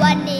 วยวันนี้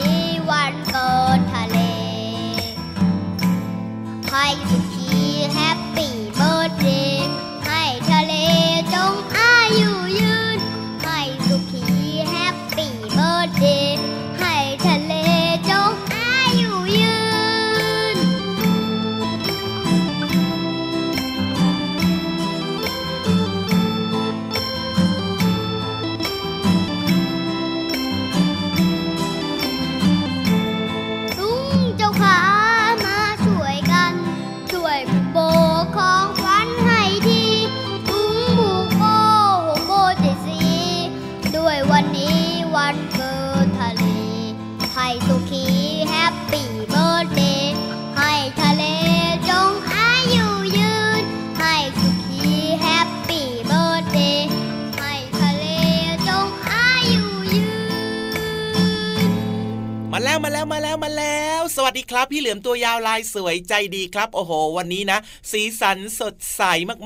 วัน มาแล้วมาแล้วมาแล้ว สวัสดีครับ พี่เหลือมตัวยาวลายสวยใจดีครับ โอ้โห วันนี้นะ สีสันสดใส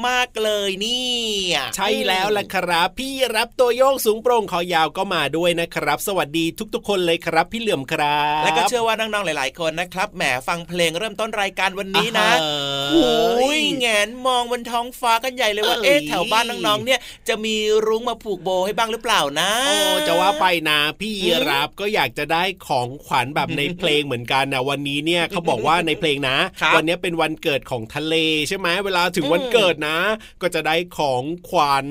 มากๆเลยเนี่ยใช่แล้วล่ะครับ พี่รับตัวโยงสูงโปร่งคอยาวก็มาด้วยนะครับ สวัสดีทุกๆ คนเลยครับ พี่เหลื่อมครับ และก็เชื่อว่าน้องๆหลาย ๆ คนนะครับแหมฟังเพลงเริ่มต้นรายการวันนี้นะอ่าโอ้ยแงนมองบนท้องฟ้ากันใหญ่เลยว่าเอ้ยเอ๊ะแถวบ้านน้องๆเนี่ย จะมีรุ้งมาผูกโบให้บ้างหรือเปล่านะโอ้จะว่าไปนะพี่รับก็อยากจะได้ของขวัญแบบในเพลงเหมือนกันนะวันนี้เนี่ยเขาบอกว่าในเพลงนะครับวันนี้เป็นวันเกิดของทะเลใช่ไหมเวลาถึงวันเกิดนะ ก็จะได้ของขวัญ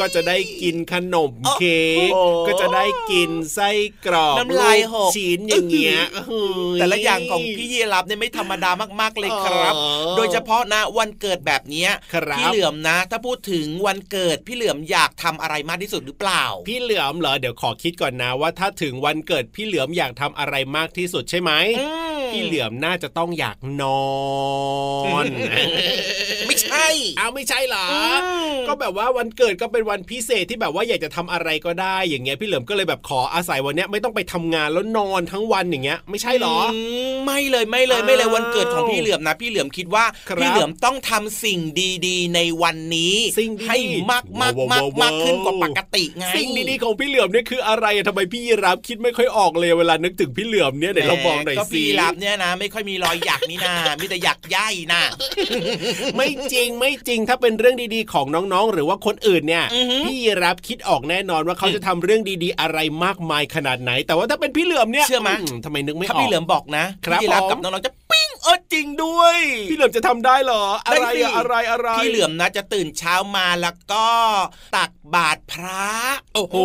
ก็จะได้กินขนมเค้กโอ้โหก็จะได้กินไส้กรอกน้ำลายหกลูชิ้นอย่างเงี้ยเฮ้ยแต่ละอย่างของพี่ยีรับเนี่ยไม่ธรรมดามาก ๆเลยครับอ๋อโดยเฉพาะนะวันเกิดแบบเนี้ยครับพี่เหลือมนะ ถ้าพูดถึงวันเกิดพี่เหลือมอยากทำอะไรมากที่สุดหรือเปล่า พี่เหลือมเหรอเดี๋ยวขอคิดก่อนนะว่าถ้าถึงวันเกิดพี่เหลือมอยากทำอะไรมากที่สุดใช่ไหมอืมพี่เหลือมน่าจะต้องอยากนอนไม่ใช่ เอาไม่ใช่เหรออมก็แบบว่าวันเกิดก็เป็นวันพิเศษที่แบบว่าอยากจะทำอะไรก็ได้ อย่างเงี้ยพี่เหลือมก็เลยแบบขออาศัยวันเนี้ยไม่ต้องไปทำงานแล้วนอนทั้งวันอย่างเงี้ย ไม่ใช่เหรอมไม่เลยไม่เลยไม่เลยอ้าววันเกิดของพี่เหลือมนะพี่เหลือมคิดว่าครับพี่เหลือมต้องทำสิ่งดีๆ ในวันนี้สิ่งดีๆให้มากมากมากว้าวๆๆมากขึ้นกว่าปกติไงสิ่งดีๆของพี่เหลือมเนี่ยคืออะไรอะทำไมพี่ยีรับคิดไม่ค่อยออกเลยเวลานึกถึงพี่เหลือมเนี่ยเดี๋ยวเราบอกหน่อยก็สิพี่รับเนี่ยนะ ไม่ค่อยมีรอยหยักนี่นามีแต่หยักย่ายนะไม่จริงไม่จริงถ้าเป็นเรื่องดีๆของน้องๆ หรือว่าคนอื่นเนี่ยอือหือพี่ยีรับคิดออกแน่นอนว่าเขาจะทำเรื่องดีๆ อะไรมากมายขนาดไหน แต่ว่าถ้าเป็นพี่เหลือมเนี่ยเชื่อไหมทำไมนึกไม่ออกถ้าพี่เหลือมบอกนะครับพี่รับผมกับน้องๆจะปิ้ง เออจริงด้วย พี่เหลือมจะทำได้เหรอ อะไรได้สิอะอะไรอะไรพี่เหลือมนะจะตื่นเช้ามาแล้วก็ตักบาตรพระ โอ้โห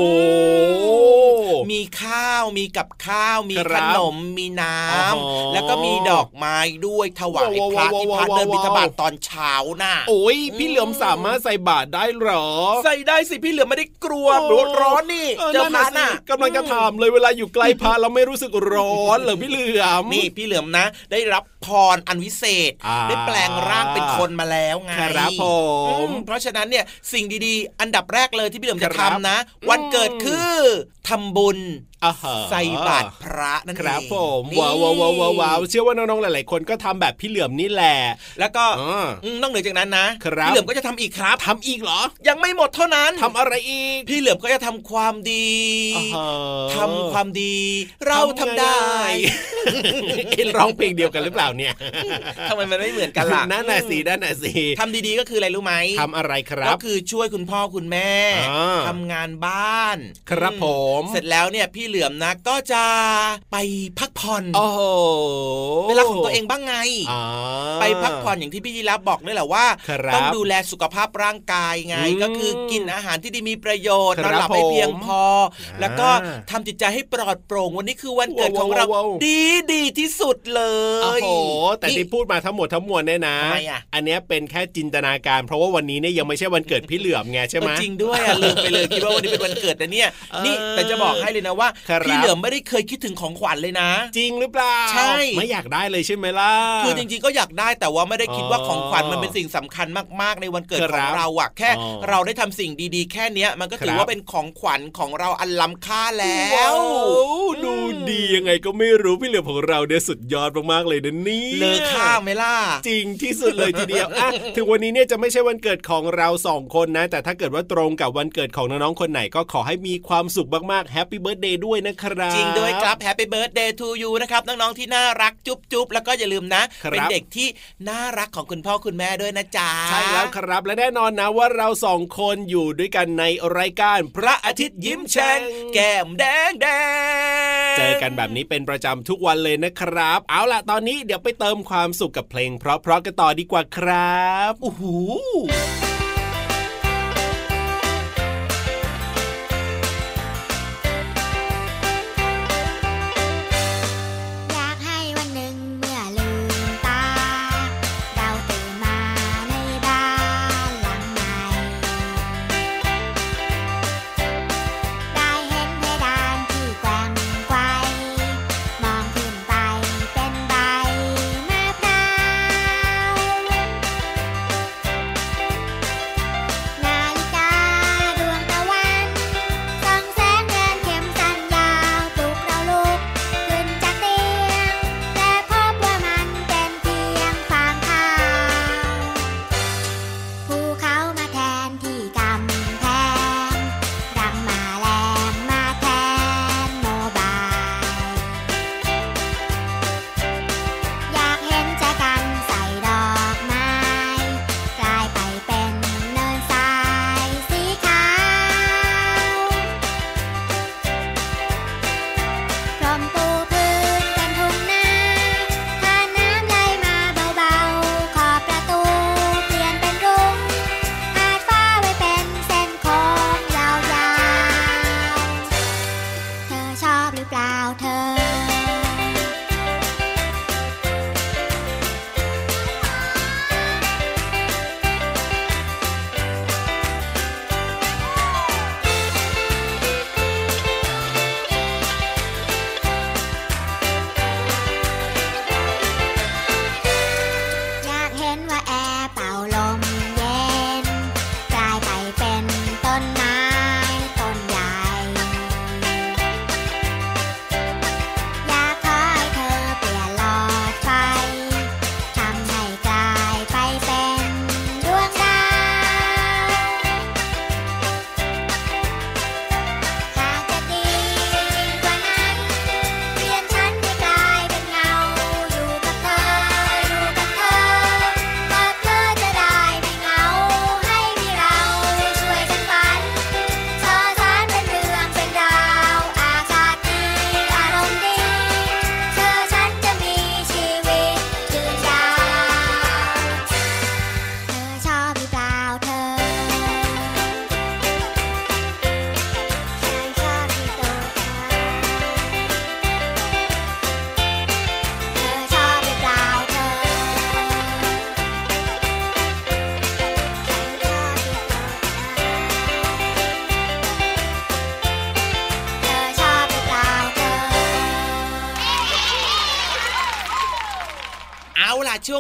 มีข้าวมีกับข้าวมีคขรับนมมีน้อ๋อำแล้วก็มีดอกไม้ด้วยถวายพระว้าวที่พระว้าวเดินบิณฑบาตว้าวตอนเช้าน่ะโอ้ยพี่เหลือมสามารถใส่บาตรได้เหรอ ใส่ได้สิพี่เหลือมไม่ได้กลัวโอ้หรือว่าร้อนนี่เออเจอนั่นพระน่ะน่ะสิกำลังจะถามเลยเวลาอยู่ใกล้พระเราไม่รู้สึกร้อนเหรอพี่เหลือมนี่พี่เหลือมนะ ได้รับพรอันวิเศษอ่าได้แปลงร่างเป็นคนมาแล้วไงครับผมอืเพราะฉะนั้นเนี่ยสิ่งดีๆ อันดับแรกเลยที่พี่เหลือมจะครับทำนะ วันเกิดคือ ทำบุญอ่าฮะใส่บาตรพระนั่นเองครับผมนี่ว้าวว้าวว้าวว้าวว้าวเชื่อว่าน้องๆหลาย ๆ คนก็ทำแบบพี่เหลือมนี่แหละแล้วก็อ่าอืมนอกเหนือจากนั้นนะครับพี่เหลือมก็จะทำอีกครับทำอีกเหรอ ยังไม่หมดเท่านั้นทำอะไรอีก พี่เหลือมก็จะทำความดีอ่าฮะทำความดี เราทำได้เอ็นร้องเพลงเดียวกันหรือเปล่าเนี่ยทำไมมันไม่เหมือนกันล่ะนั่นน่ะสินั่นน่ะสิทำดีๆก็คืออะไรรู้ไหมทำอะไรครัก็บคือช่วยคุณพ่อคุณแม่อ่าทำงานบ้าน ครับอืผมมเสร็จแล้วเนี่ยพี่เหลือมนะก็จะไปพักผ่อนโอ้โหเวลาของตัวเองบ้างไงอ่าไปพักผ่อนอย่างที่พี่ยีรับบอกนี่แหละว่าครับต้องดูแลสุขภาพร่างกายไงอืมก็คือกินอาหารที่ดีมีประโยชน์คนรับอนหลับให้เพียงพอผมแล้วก็อ่าทำจิตใจให้ปลอดโปร่งวันนี้คือวันเกิดของเราว้าวๆๆดีดีที่สุดเลยโอ้โหแต่ที่พูดมาทั้งหมดทั้งมวลเนี่ยนะทำไมอะอันเนี้ยเป็นแค่จินตนาการ เพราะว่าวันนี้เนี่ยยังไม่ใช่วันเกิดพี่เหลือมไงใช่ไหมเออจริงด้วยอะลืมไปเลยคิดว่าวันนี้เป็นวันเกิดนะเนี่ยเออนี่แต่จะบอกให้เลยนะว่าครับพี่เหลือมไม่ได้เคยคิดถึงของขวัญเลยนะ จริงหรือเปล่าใช่ไม่อยากได้เลยใช่ไหมล่ะคือจริงๆก็อยากได้แต่ว่าไม่ได้คิดว่าอ๋อของขวัญมันเป็นสิ่งสำคัญมากๆ ในวันเกิดคขรัองบเราอะแค่อ๋อเราได้ทำสิ่งดีๆ แค่เนี้ยมันก็ถือครับว่าเป็นของขวัญของเราอันล้ำค่าแล้วว้าวดูดียังไงก็ไม่รู้พี่เหลือมของเราเนี่ยสุดยอดมากๆเลยนะเนี่ยเลอค่าไหมล่ะจริงที่สุดเลยทีเดียวอะถึงวันนี้เนี่ยจะไม่ใช่วันเกิดของเราสองคนนะ แต่ถ้าเกิดว่าตรงกับวันเกิดของน้องๆคนไหนก็ขอให้มีความสุขมากๆ Happy Birthday ด้วยนะครับ จริงด้วยครับ Happy Birthday to you นะครับน้องๆที่น่ารักจุ๊บๆแล้วก็อย่าลืมนะครับเป็นเด็กที่น่ารักของคุณพ่อคุณแม่ด้วยนะจ๊ะ ใช่แล้วครับ และแน่นอนนะว่าเราสองคนอยู่ด้วยกันในรายการพระอาทิตย์ยิ้มแฉ่งแก้มแดงแดงเจอกันแบบนี้เป็นประจำทุกวันเลยนะครับ เอาล่ะตอนนี้เดี๋ยวไปเติมความสุขกับเพลง เพราะๆกันต่อดีกว่าครับโอ้โห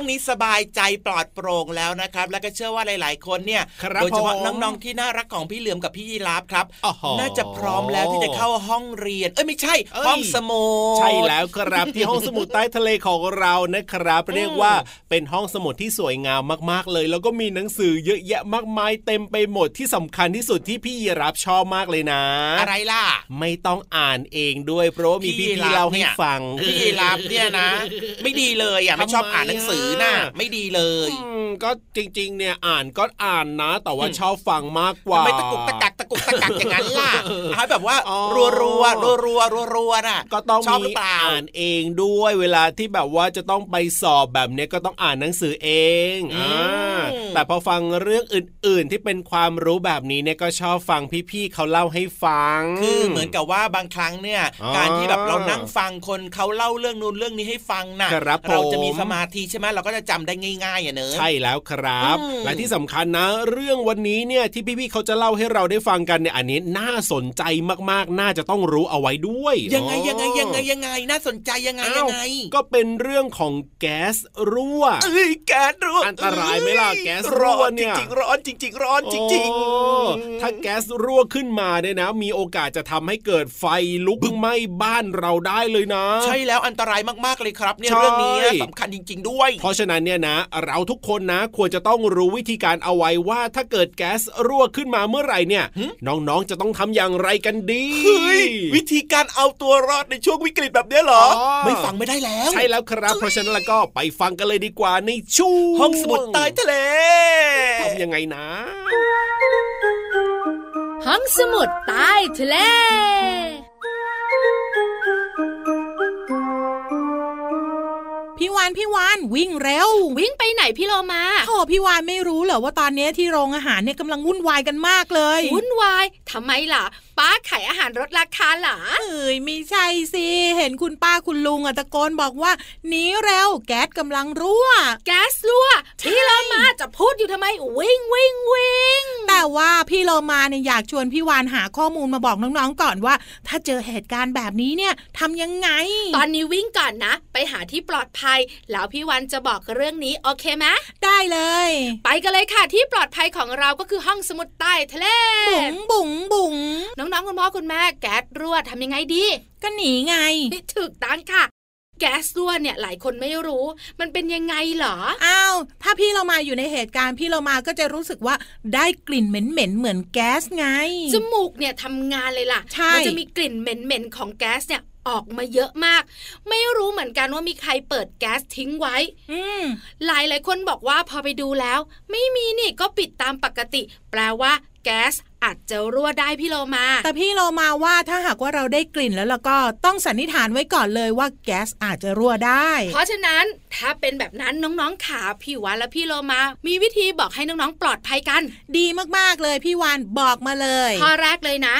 นี้สบายใจปลอดโปร่งแล้วนะครับ แล้วก็เชื่อว่าหลาย ๆ คนเนี่ยครับโดยเฉพาะผมน้อง ๆ ที่น่ารักของพี่เหลือมกับพี่ยีราฟครับอ๋อโหน่าจะพร้อมแล้วที่จะเข้าห้องเรียน เอ้ยไม่ใช่เอ้ยห้องสมุดใช่แล้วครับที่ห้องสมุดใต้ทะเลของเรานะครับ เรียกว่าเป็นห้องสมุดที่สวยงามมาก ๆ เลย แล้วก็มีหนังสือเยอะแยะมากมายเต็มไปหมดที่สำคัญที่สุดที่พี่ยีรับชอบมากเลยนะ อะไรล่ะ ไม่ต้องอ่านเองด้วยเพราะว่ามีพี่พี่ยีๆราฟเล่าให้เนี่ยฟังพี่ยีราฟเนี่ยนะ ไม่ดีเลยอะไม่ชอบอ่านหนังสือน่ะทำไมอะไม่ดีเลยอืมก็จริง ๆ เนี่ยอ่านก็อ่านนะ แต่ว่าชอบฟังมากกว่าทำไมตะกุกตะกักตะกุกตะกักอย่างนั้นล่ะให้แบบว่าอ๋อรัวรัวรัวรัวรัวรัวๆน่ะก็ต้องชอบหมีรือเปล่าอ่านเองด้วยเวลาที่แบบว่าจะต้องไปสอบแบบเนี้ยก็ต้องอ่านหนังสือเองอ่าแต่พอฟังเรื่องอื่น ๆ ที่เป็นความรู้แบบนี้เนี่ยก็ชอบฟังพี่ๆเขาเล่าให้ฟังคือเหมือนกับว่าบางครั้งเนี่ยอ๋อการที่แบบเรานั่งฟังคนเขาเล่าเรื่องนู้นเรื่องนี้ให้ฟังน่ะครับเราจะมีผมสมาธิใช่ไหมเราก็จะจำได้ง่ายๆอะเนอะใช่แล้วครับอืมและที่สำคัญนะ เรื่องวันนี้เนี่ยที่พี่ๆเขาจะเล่าให้เราได้ฟังกันเนี่ยอันนี้น่าสนใจมากๆ น่าจะต้องรู้เอาไว้ด้วย ยังไงยังไงยังไงยังไง น่าสนใจยังไงอ้ายัวงไง ก็เป็นเรื่องของแก๊สรั่วเอ้ยแก๊สรั่วอันตรายไหมล่ะแก๊สรั่ร้อวนเนี่จยริงๆร้อนจริง ๆ ร้อนจริงโอ้ๆถ้าแก๊สรั่วขึ้นมาเนี่ยนะ มีโอกาสจะทำให้เกิดไฟลุกไหม้บ้านเราได้เลยนะ ใช่แล้วอันตรายมากๆเลยครับ เนี่ยใช่เรื่องนี้สำคัญจริง ๆด้วย เพราะฉะนั้นเนี่ยนะ เราทุกคนนะควรจะต้องรู้วิธีการเอาไว้ว่าถ้าเกิดแก๊สรั่วขึ้นมาเมื่อไหร่เนี่ยหึน้องๆจะต้องทำอย่างไรกันดีเฮ้ยวิธีการเอาตัวรอดในช่วงวิกฤตแบบเนี้ยเหรออ๋อไม่ฟังไม่ได้แล้ว ใช่แล้วครับ เพราะฉะนั้นแล้วก็ไปฟังกันเลยดีกว่าในช่วงห้องสมุดใต้ทะเลทำยังไงนะ ห้องสมุดใต้ทะเล พี่วานพี่วานวิ่งเร็ว วิ่งไปไหนพี่โลมาโธ่พี่วานไม่รู้เหรอว่าตอนนี้ที่โรงอาหารเนี่ยกำลังวุ่นวายกันมากเลย วุ่นวายทำไมล่ะ ป้าขายอาหารลดราคาเหรอเอ้ยไม่ใช่สิเห็นคุณป้าคุณลุงอะตะโกนบอกว่าหนีเร็วแก๊สกำลังรั่ว แก๊สรั่วพี่โลมาจะพูดอยู่ทำไมวิ่งวิ่งวิ่งแต่ว่าพี่โลมาเนี่ยอยากชวนพี่วานหาข้อมูลมาบอกน้องๆก่อนว่า ถ้าเจอเหตุการณ์แบบนี้เนี่ยทำยังไง ตอนนี้วิ่งก่อนนะ ไปหาที่ปลอดภัย แล้วพี่วันจะบอกเรื่องนี้โอเคไหมได้เลย ไปกันเลยค่ะที่ปลอดภัยของเราก็คือห้องสมุดใต้ทะเลบุ๋งบุ๋งบุ๋งน้องๆคุณพ่อคุณแม่แก๊สรั่วทำยังไงดี ก็หนีไงถูกต้องค่ะแก๊สรั่วเนี่ยหลายคนไม่รู้ มันเป็นยังไงเหรอ อ้าว ถ้าพี่เรามาอยู่ในเหตุการณ์พี่เรามาก็จะรู้สึกว่าได้กลิ่นเหม็นๆเหมือนแก๊สไง จมูกเนี่ยทำงานเลยล่ะใช่มัจะมีกลิ่นเหม็นๆของแก๊สเนี่ย ออกมาเยอะมาก ไม่รู้เหมือนกันว่ามีใครเปิดแก๊สทิ้งไว้ อืมหลายหลายๆคนบอกว่าพอไปดูแล้ว ไม่มีนี่ก็ปิดตามปกติ แปลว่าแก๊สอาจจะรั่วได้พี่โลมา แต่พี่เรามาว่าถ้าหากว่าเราได้กลิ่นแล้วแล้วก็ต้องสันนิษฐานไว้ก่อนเลยว่าแก๊สอาจจะรั่วได้ เพราะฉะนั้นถ้าเป็นแบบนั้นน้องๆขาพี่วานและพี่โลมา มีวิธีบอกให้น้องๆปลอดภัยกัน ดีมากๆเลยพี่วานบอกมาเลยข้อแรกเลยนะ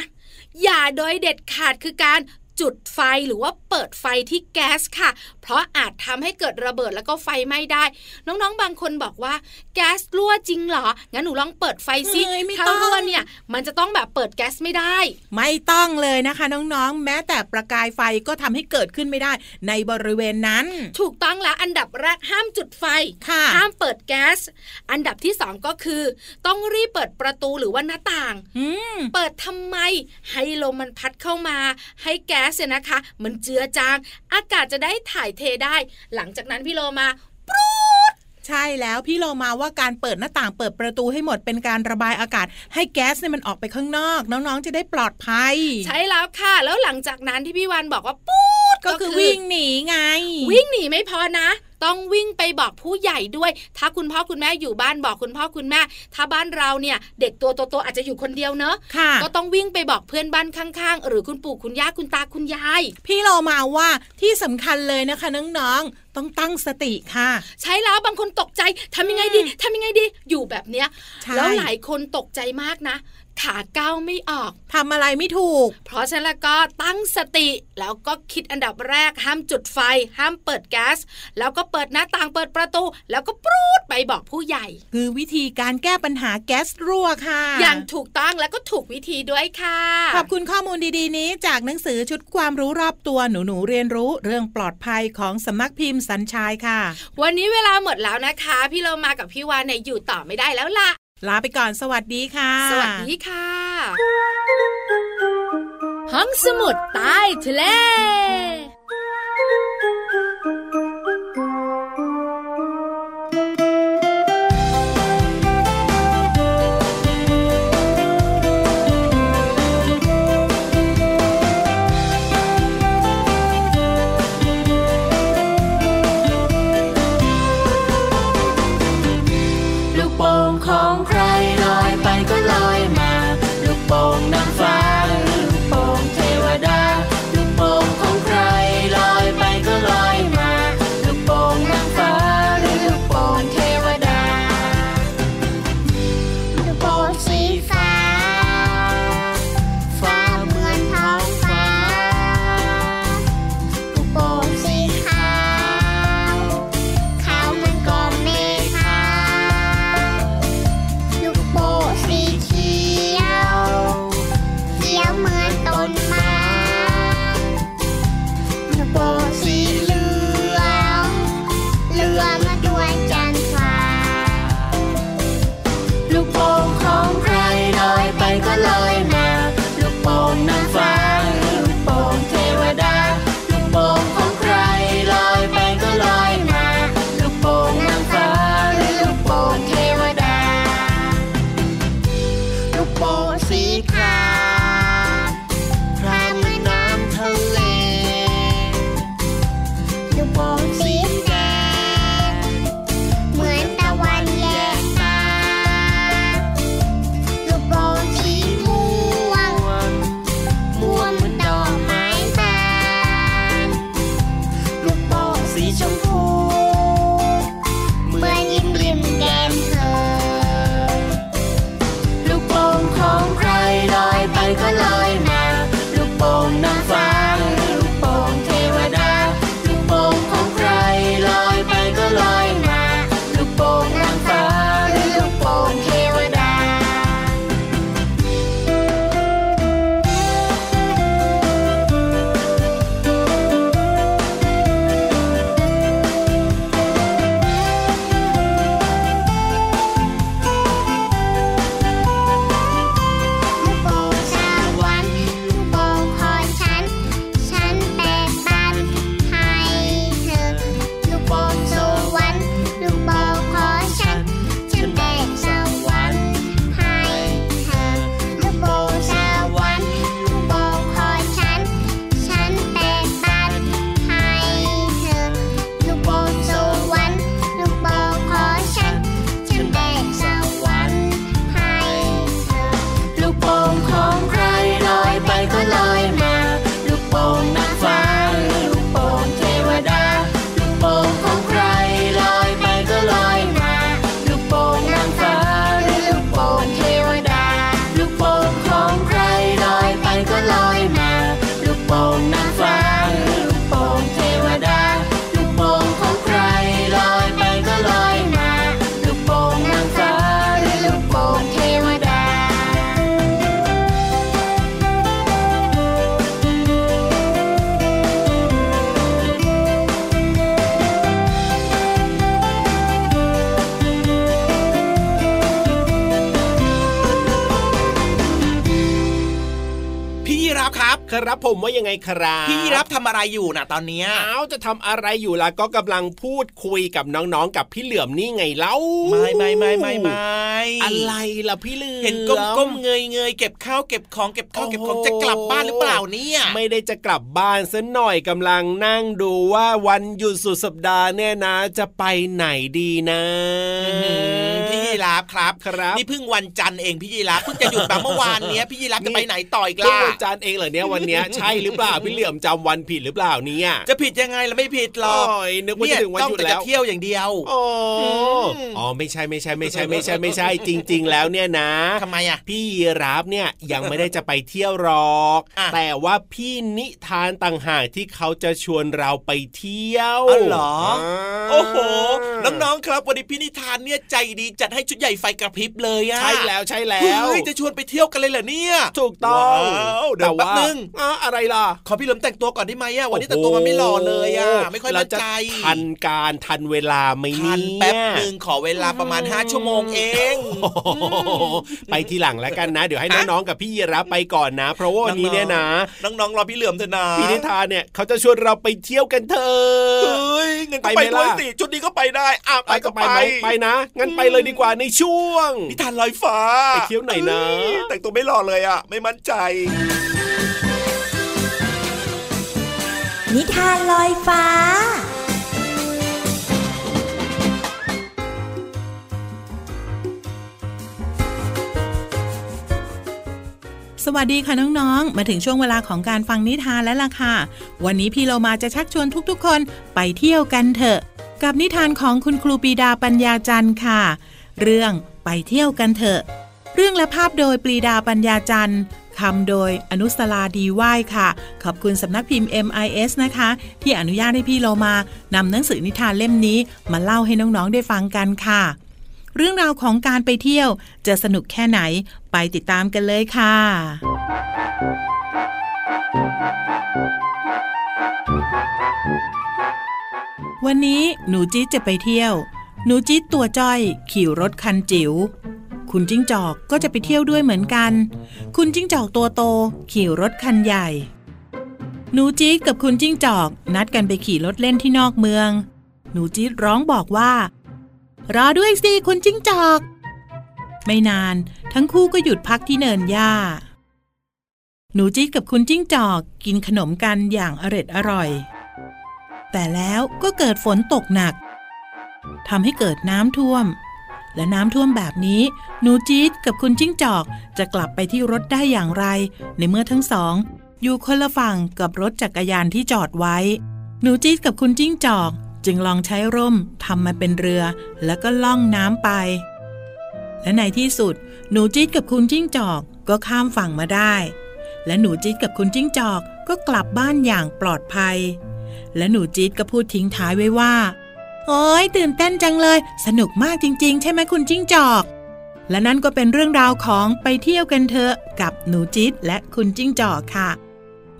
อย่าโดยเด็ดขาดคือการ จุดไฟหรือว่าเปิดไฟที่แก๊สค่ะ เพราะอาจทำให้เกิดระเบิดแล้วก็ไฟไหม้ได้ น้องๆ บางคนบอกว่าแก๊สรั่วจริงเหรอ งั้นหนูลองเปิดไฟสิเฮ้ยไม่ถ้าต้องรั่วเนี่ยมันจะต้องแบบเปิดแก๊สไม่ได้ ไม่ต้องเลยนะคะ น้องๆ แม้แต่ประกายไฟก็ทำให้เกิดขึ้นไม่ได้ ในบริเวณนั้น ถูกต้องแล้วอันดับแรกห้ามจุดไฟค่ะห้ามเปิดแก๊ส อันดับที่สองก็คือ ต้องรีบเปิดประตูหรือว่าหน้าต่างอืมเปิดทำไมให้ลมมันพัดเข้ามา ให้แก๊สเนี่ยนะคะ มันเจือจาง อากาศจะได้ถ่ายเทได้ หลังจากนั้นพี่โลมา ใช่แล้วพี่โลมาว่าการเปิดหน้าต่างเปิดประตูให้หมดเป็นการระบายอากาศ ให้แก๊สเนี่ยมันออกไปข้างนอก น้องๆจะได้ปลอดภัย ใช่แล้วค่ะ แล้วหลังจากนั้นที่พี่วันบอกว่าปูดก็คือวิ่งหนีไง วิ่งหนีไม่พอนะต้องวิ่งไปบอกผู้ใหญ่ด้วย ถ้าคุณพ่อคุณแม่อยู่บ้านบอกคุณพ่อคุณแม่ ถ้าบ้านเราเนี่ย เด็กตัวโตๆอาจจะอยู่คนเดียวเนอะค่ะก็ต้องวิ่งไปบอกเพื่อนบ้านข้างๆ หรือคุณปู่คุณย่าคุณตาคุณยาย พี่โลมาว่าที่สำคัญเลยนะคะน้องๆ ต้องตั้งสติค่ะ ใช่แล้วบางคนตกใจทำยังไงดีทำยังไงดี อยู่แบบเนี้ยใช่แล้วหลายคนตกใจมากนะ ขาก้าวไม่ออกทำอะไรไม่ถูก เพราะฉะนั้นแล้วก็ตั้งสติ แล้วก็คิดอันดับแรกห้ามจุดไฟ ห้ามเปิดแก๊ส แล้วก็เปิดหน้าต่างเปิดประตู แล้วก็ปรูดไปบอกผู้ใหญ่ คือวิธีการแก้ปัญหาแก๊สรั่วค่ะ อย่างถูกต้องแล้วก็ถูกวิธีด้วยค่ะ ขอบคุณข้อมูลดีๆ นี้จากหนังสือชุดความรู้รอบตัวหนูๆเรียนรู้เรื่องปลอดภัยของสำนักพิมพ์สัญชัยค่ะ วันนี้เวลาหมดแล้วนะคะ พี่เรามากับพี่วานเนี่ยอยู่ต่อไม่ได้แล้วล่ะ ลาไปก่อนสวัสดีค่ะ สวัสดีค่ะ ห้องสมุดใต้ทะเล ครับผมว่ายังไงครับพี่รับทำอะไรอยู่นะตอนเนี้ยอ้าวจะทำอะไรอยู่ล่ะก็กำลังพูดคุยกับน้องๆ กับพี่เหลือมนี่ไงเล่าไม่ไม่ไม่ไม่ไม่อะไรล่ะพี่เหลือมเห็นก้มก้มเงยเงยเก็บข้าวเก็บของเก็บข้าวเก็บของจะกลับบ้านหรือเปล่าเนี่ยไม่ได้จะกลับบ้านซะหน่อยกำลังนั่งดูว่าวันหยุดสุดสัปดาห์เนี่ยนะ จะไปไหนดีนะพี่ยีราฟครับครับนี่เพิ่งวันจันทร์เองพี่ยีราฟเพิ่งจะหยุดมาเมื่อวานเนี้ยพี่ยีราฟจะไปไหนต่ออีกเพิ่งล่ะวันจันทร์เองเหรอเนี่ยวันเนี้ยใช่หรือเปล่าพี่เหลือมจำวันผิดหรือเปล่าเนี่ยจะผิดยังไงล่ะไม่ผิดหรอกโอ้ยนึกว่าจะถึงวันหยุดเยแล้วต้องแต่จะเที่ยวอย่างเดียวโอ้อ๋อไม่ใช่ไม่ใช่ไม่ใช่ไม่ใช่ไม่ใช่จริง ๆ แล้วเนี่ยนะทำไมอะพี่ยีรับเนี่ยยังไม่ได้จะไปเที่ยวหรอกอะแต่ว่าพี่นิทานต่างหากที่เขาจะชวนเราไปเที่ยวอ๋อเหรอาโอ้โหน้องๆครับวันนี้พี่นิทานเนี่ยใจดีจัดให้ชุดใหญ่ไฟกระพริบเลยอะใช่แล้วใช่แล้วเฮ้ยจะชวนไปเที่ยวกันเลยเหรอเนี่ย ถูกต้องว้าวเดี๋ยวแต่แป๊บนึงอะอะไรล่ะ ขอพี่เหลิมแต่งตัวก่อนได้ไหมอะวันนี้แต่งตัวมาไม่หล่อเลยอะไม่ค่อยเรามั่นจะใจทันการทันเวลาไหมทัเนี่นยแป๊บหนึ่งขอเวลาประมาณ5ชั่วโมงเองโอ้โหไปทีหลังแล้วกันนะ เดี๋ยวให้น้องๆกับพี่ยีรับไปก่อนนะ เพราะว่าวันนี้เนี่ยนะ น้องๆรอพี่เหลือมเถอะนะพี่นิทานเนี่ยเขาจะชวนเราไปเที่ยวกันเถอะเฮ้ยงั้นก็ไปไปไหมด้วยล่ะสิชุดนี้ก็ไปได้อะไปไปก็ก็ไปไปไหมไปนะงั้นไปเลยดีกว่าในช่วง นิทานลอยฟ้าไปเที่ยวไหนนะเอ้ยแต่งตัวไม่หล่อเลยอะไม่มั่นใจ นิทานลอยฟ้า สวัสดีค่ะน้องๆ มาถึงช่วงเวลาของการฟังนิทานแล้วล่ะค่ะ วันนี้พี่เรามาจะชักชวนทุกๆ คนไปเที่ยวกันเถอะ กับนิทานของคุณครูปีดาปัญญาจันทร์ค่ะ เรื่องไปเที่ยวกันเถอะ เรื่องและภาพโดยปรีดาปัญญาจันทร์ คำโดยอนุสลาดีไหว้ค่ะ ขอบคุณสำนักพิมพ์ MIS นะคะ ที่อนุญาตให้พี่เรามานำหนังสือนิทานเล่มนี้ มาเล่าให้น้องๆได้ฟังกันค่ะ เรื่องราวของการไปเที่ยว จะสนุกแค่ไหนไปติดตามกันเลยค่ะวันนี้หนูจี๊ดจะไปเที่ยว หนูจี๊ดตัวจ้อย ขี่รถคันจิ๋ว คุณจิ้งจอกก็จะไปเที่ยวด้วยเหมือนกัน คุณจิ้งจอกตัวโต ขี่รถคันใหญ่ หนูจี๊ดกับคุณจิ้งจอก นัดกันไปขี่รถเล่นที่นอกเมือง หนูจี๊ดร้องบอกว่า รอด้วยสิคุณจิ้งจอก ไม่นาน ทั้งคู่ก็หยุดพักที่เนินหญ้า หนูจี๊ดกับคุณจิ้งจอกกินขนมกันอย่างอร็ดอร่อย แต่แล้วก็เกิดฝนตกหนักทำให้เกิดน้ำท่วม และน้ำท่วมแบบนี้ หนูจี๊ดกับคุณจิ้งจอก จะกลับไปที่รถได้อย่างไร ในเมื่อทั้งสอง อยู่คนละฝั่งกับรถจักรยานที่จอดไว้ หนูจี๊ดกับคุณจิ้งจอก จึงลองใช้ร่มทำมาเป็นเรือ แล้วก็ล่องน้ำไป และในที่สุด หนูจี๊ดกับคุณจิ้งจอกก็ข้ามฝั่งมาได้ และหนูจี๊ดกับคุณจิ้งจอกก็กลับบ้านอย่างปลอดภัย และหนูจี๊ดก็พูดทิ้งท้ายไว้ว่า โอ้ยตื่นเต้นจังเลย สนุกมากจริง ๆ ใช่ไหมคุณจิ้งจอก และนั่นก็เป็นเรื่องราวของไปเที่ยวกันเถอะกับหนูจี๊ดและคุณจิ้งจอกค่ะ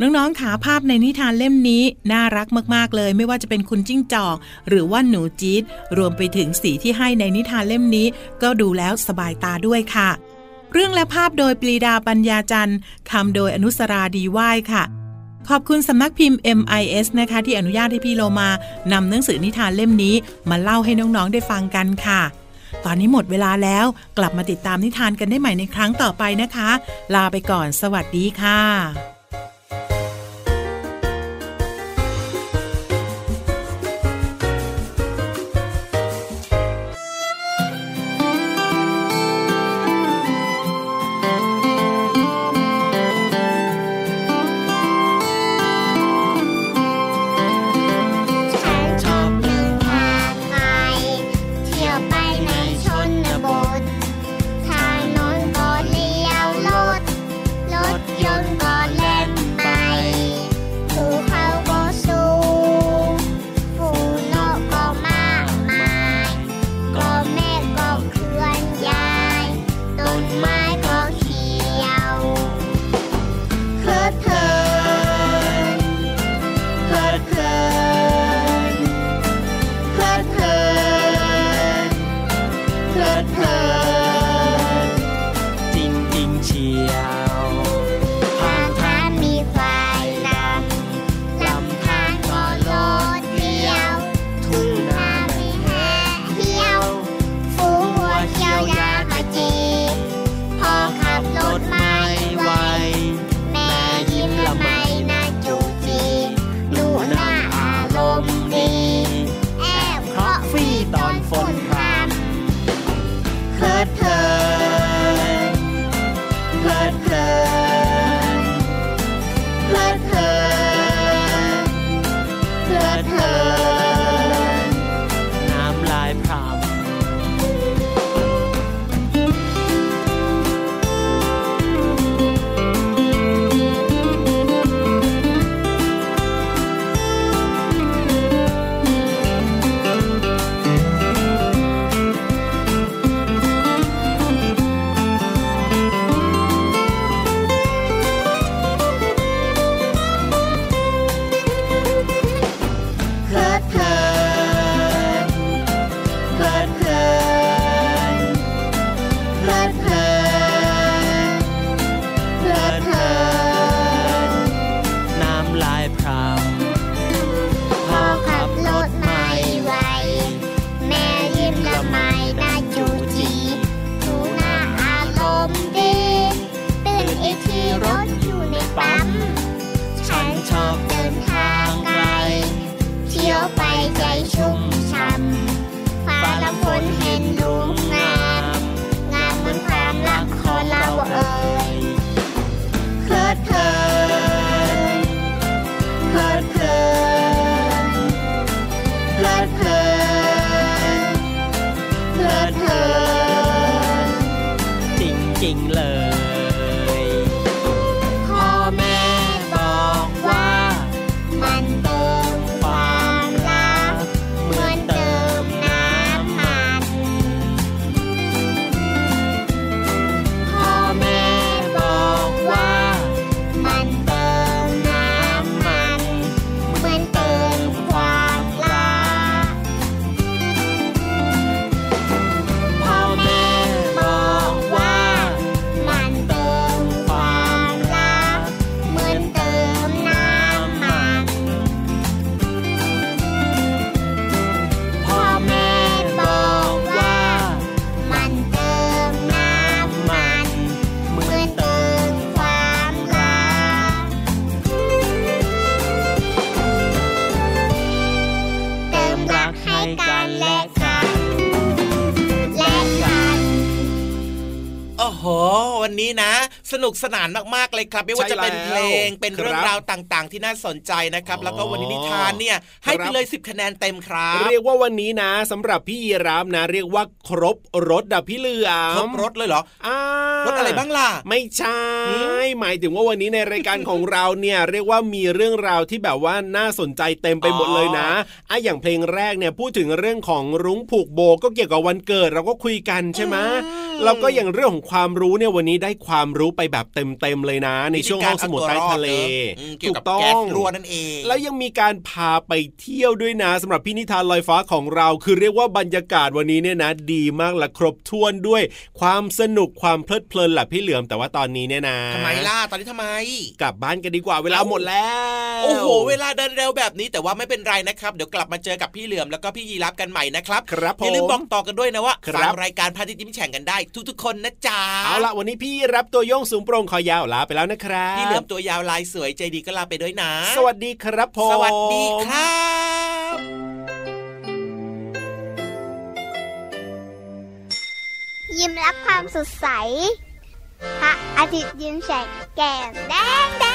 น้องๆขาภาพในนิทานเล่มนี้น่ารักมากๆเลย ไม่ว่าจะเป็นคุณจิ้งจอก หรือว่าหนูจี๊ดรวมไปถึงสีที่ให้ในนิทานเล่มนี้ ก็ดูแล้วสบายตาด้วยค่ะ เรื่องและภาพโดยปรีดาปัญญาจันทร์คำโดยอนุสราดีไหว้ค่ะ ขอบคุณสำนักพิมพ์ MIS นะคะ ที่อนุญาตให้พี่โลมานำหนังสือนิทานเล่มนี้ มาเล่าให้น้องๆได้ฟังกันค่ะ ตอนนี้หมดเวลาแล้วกลับมาติดตามนิทานกันได้ใหม่ในครั้งต่อไปนะคะ ลาไปก่อน สวัสดีค่ะ นุกสนานมากๆเลยครับ ไม่ว่าจะเป็นเพลงเป็นเรื่องราวต่างๆ ที่น่าสนใจนะครับ แล้วก็วันนี้นิทานเนี่ยให้ไปเลย 10 คะแนนเต็มครับ เรียกว่าวันนี้นะสำหรับพี่ยีรามนะ เรียกว่าครบรถดับพี่เหลือมครบรถเลยเหรออ่ารถอะไรบ้างล่ะ ไม่ใช่หมายถึงว่าวันนี้ในรายการของเราเนี่ยเรียกว่ามีเรื่องราวที่แบบว่าน่าสนใจเต็มไปหมดเลยนะอะอย่างเพลงแรกเนี่ยพูดถึงเรื่องของรุ้งผูกโบก็เกี่ยวกับวันเกิดเราก็คุยกันใช่ไหมแล้วก็อย่างเรื่องของความรู้เนี่ยวันนี้ได้ความรู้ไปแบบเต็มๆเลยนะ ในช่วงห้องสมุดใต้ทะเลอืมเกี่ยวกับถูต้อแก๊สงรั่วนั่นเอง แล้วยังมีการพาไปเที่ยวด้วยนะสำหรับพี่นิทานลอยฟ้าของเรา คือเรียกว่าบรรยากาศวันนี้เนี่ยนะ ดีมากและครบถ้วนด้วย ความสนุกความเพลิดเพลินแหละพี่เหลือมแต่ว่าตอนนี้เนี่ยนะทำไมล่ะตอนนี้ทำไม กลับบ้านกันดีกว่าเวลาหมดแล้ว โอ้โห เวลาเดินเร็วแบบนี้แต่ว่าไม่เป็นไรนะครับ เดี๋ยวกลับมาเจอกับพี่เหลือมแล้วก็พี่ยีรับกันใหม่นะครับครับผมอย่าลืมบอกต่อกันด้วยนะว่าครับฟังรายการพาทิตย์ยิ้มแฉ่งกันได้ ทุกๆคนนะจ๊ะเอาละวันนี้พี่รับตัวโยงสูงโปร่งคอยาวลาไปแล้วนะครับพี่เหลือมตัวยาวลายสวยใจดีก็ลาไปด้วยนะ สวัสดีครับผม สวัสดีครับยิ้มรับความสดใส พระอาทิตย์ยิ้มแฉกแก้มแดงแด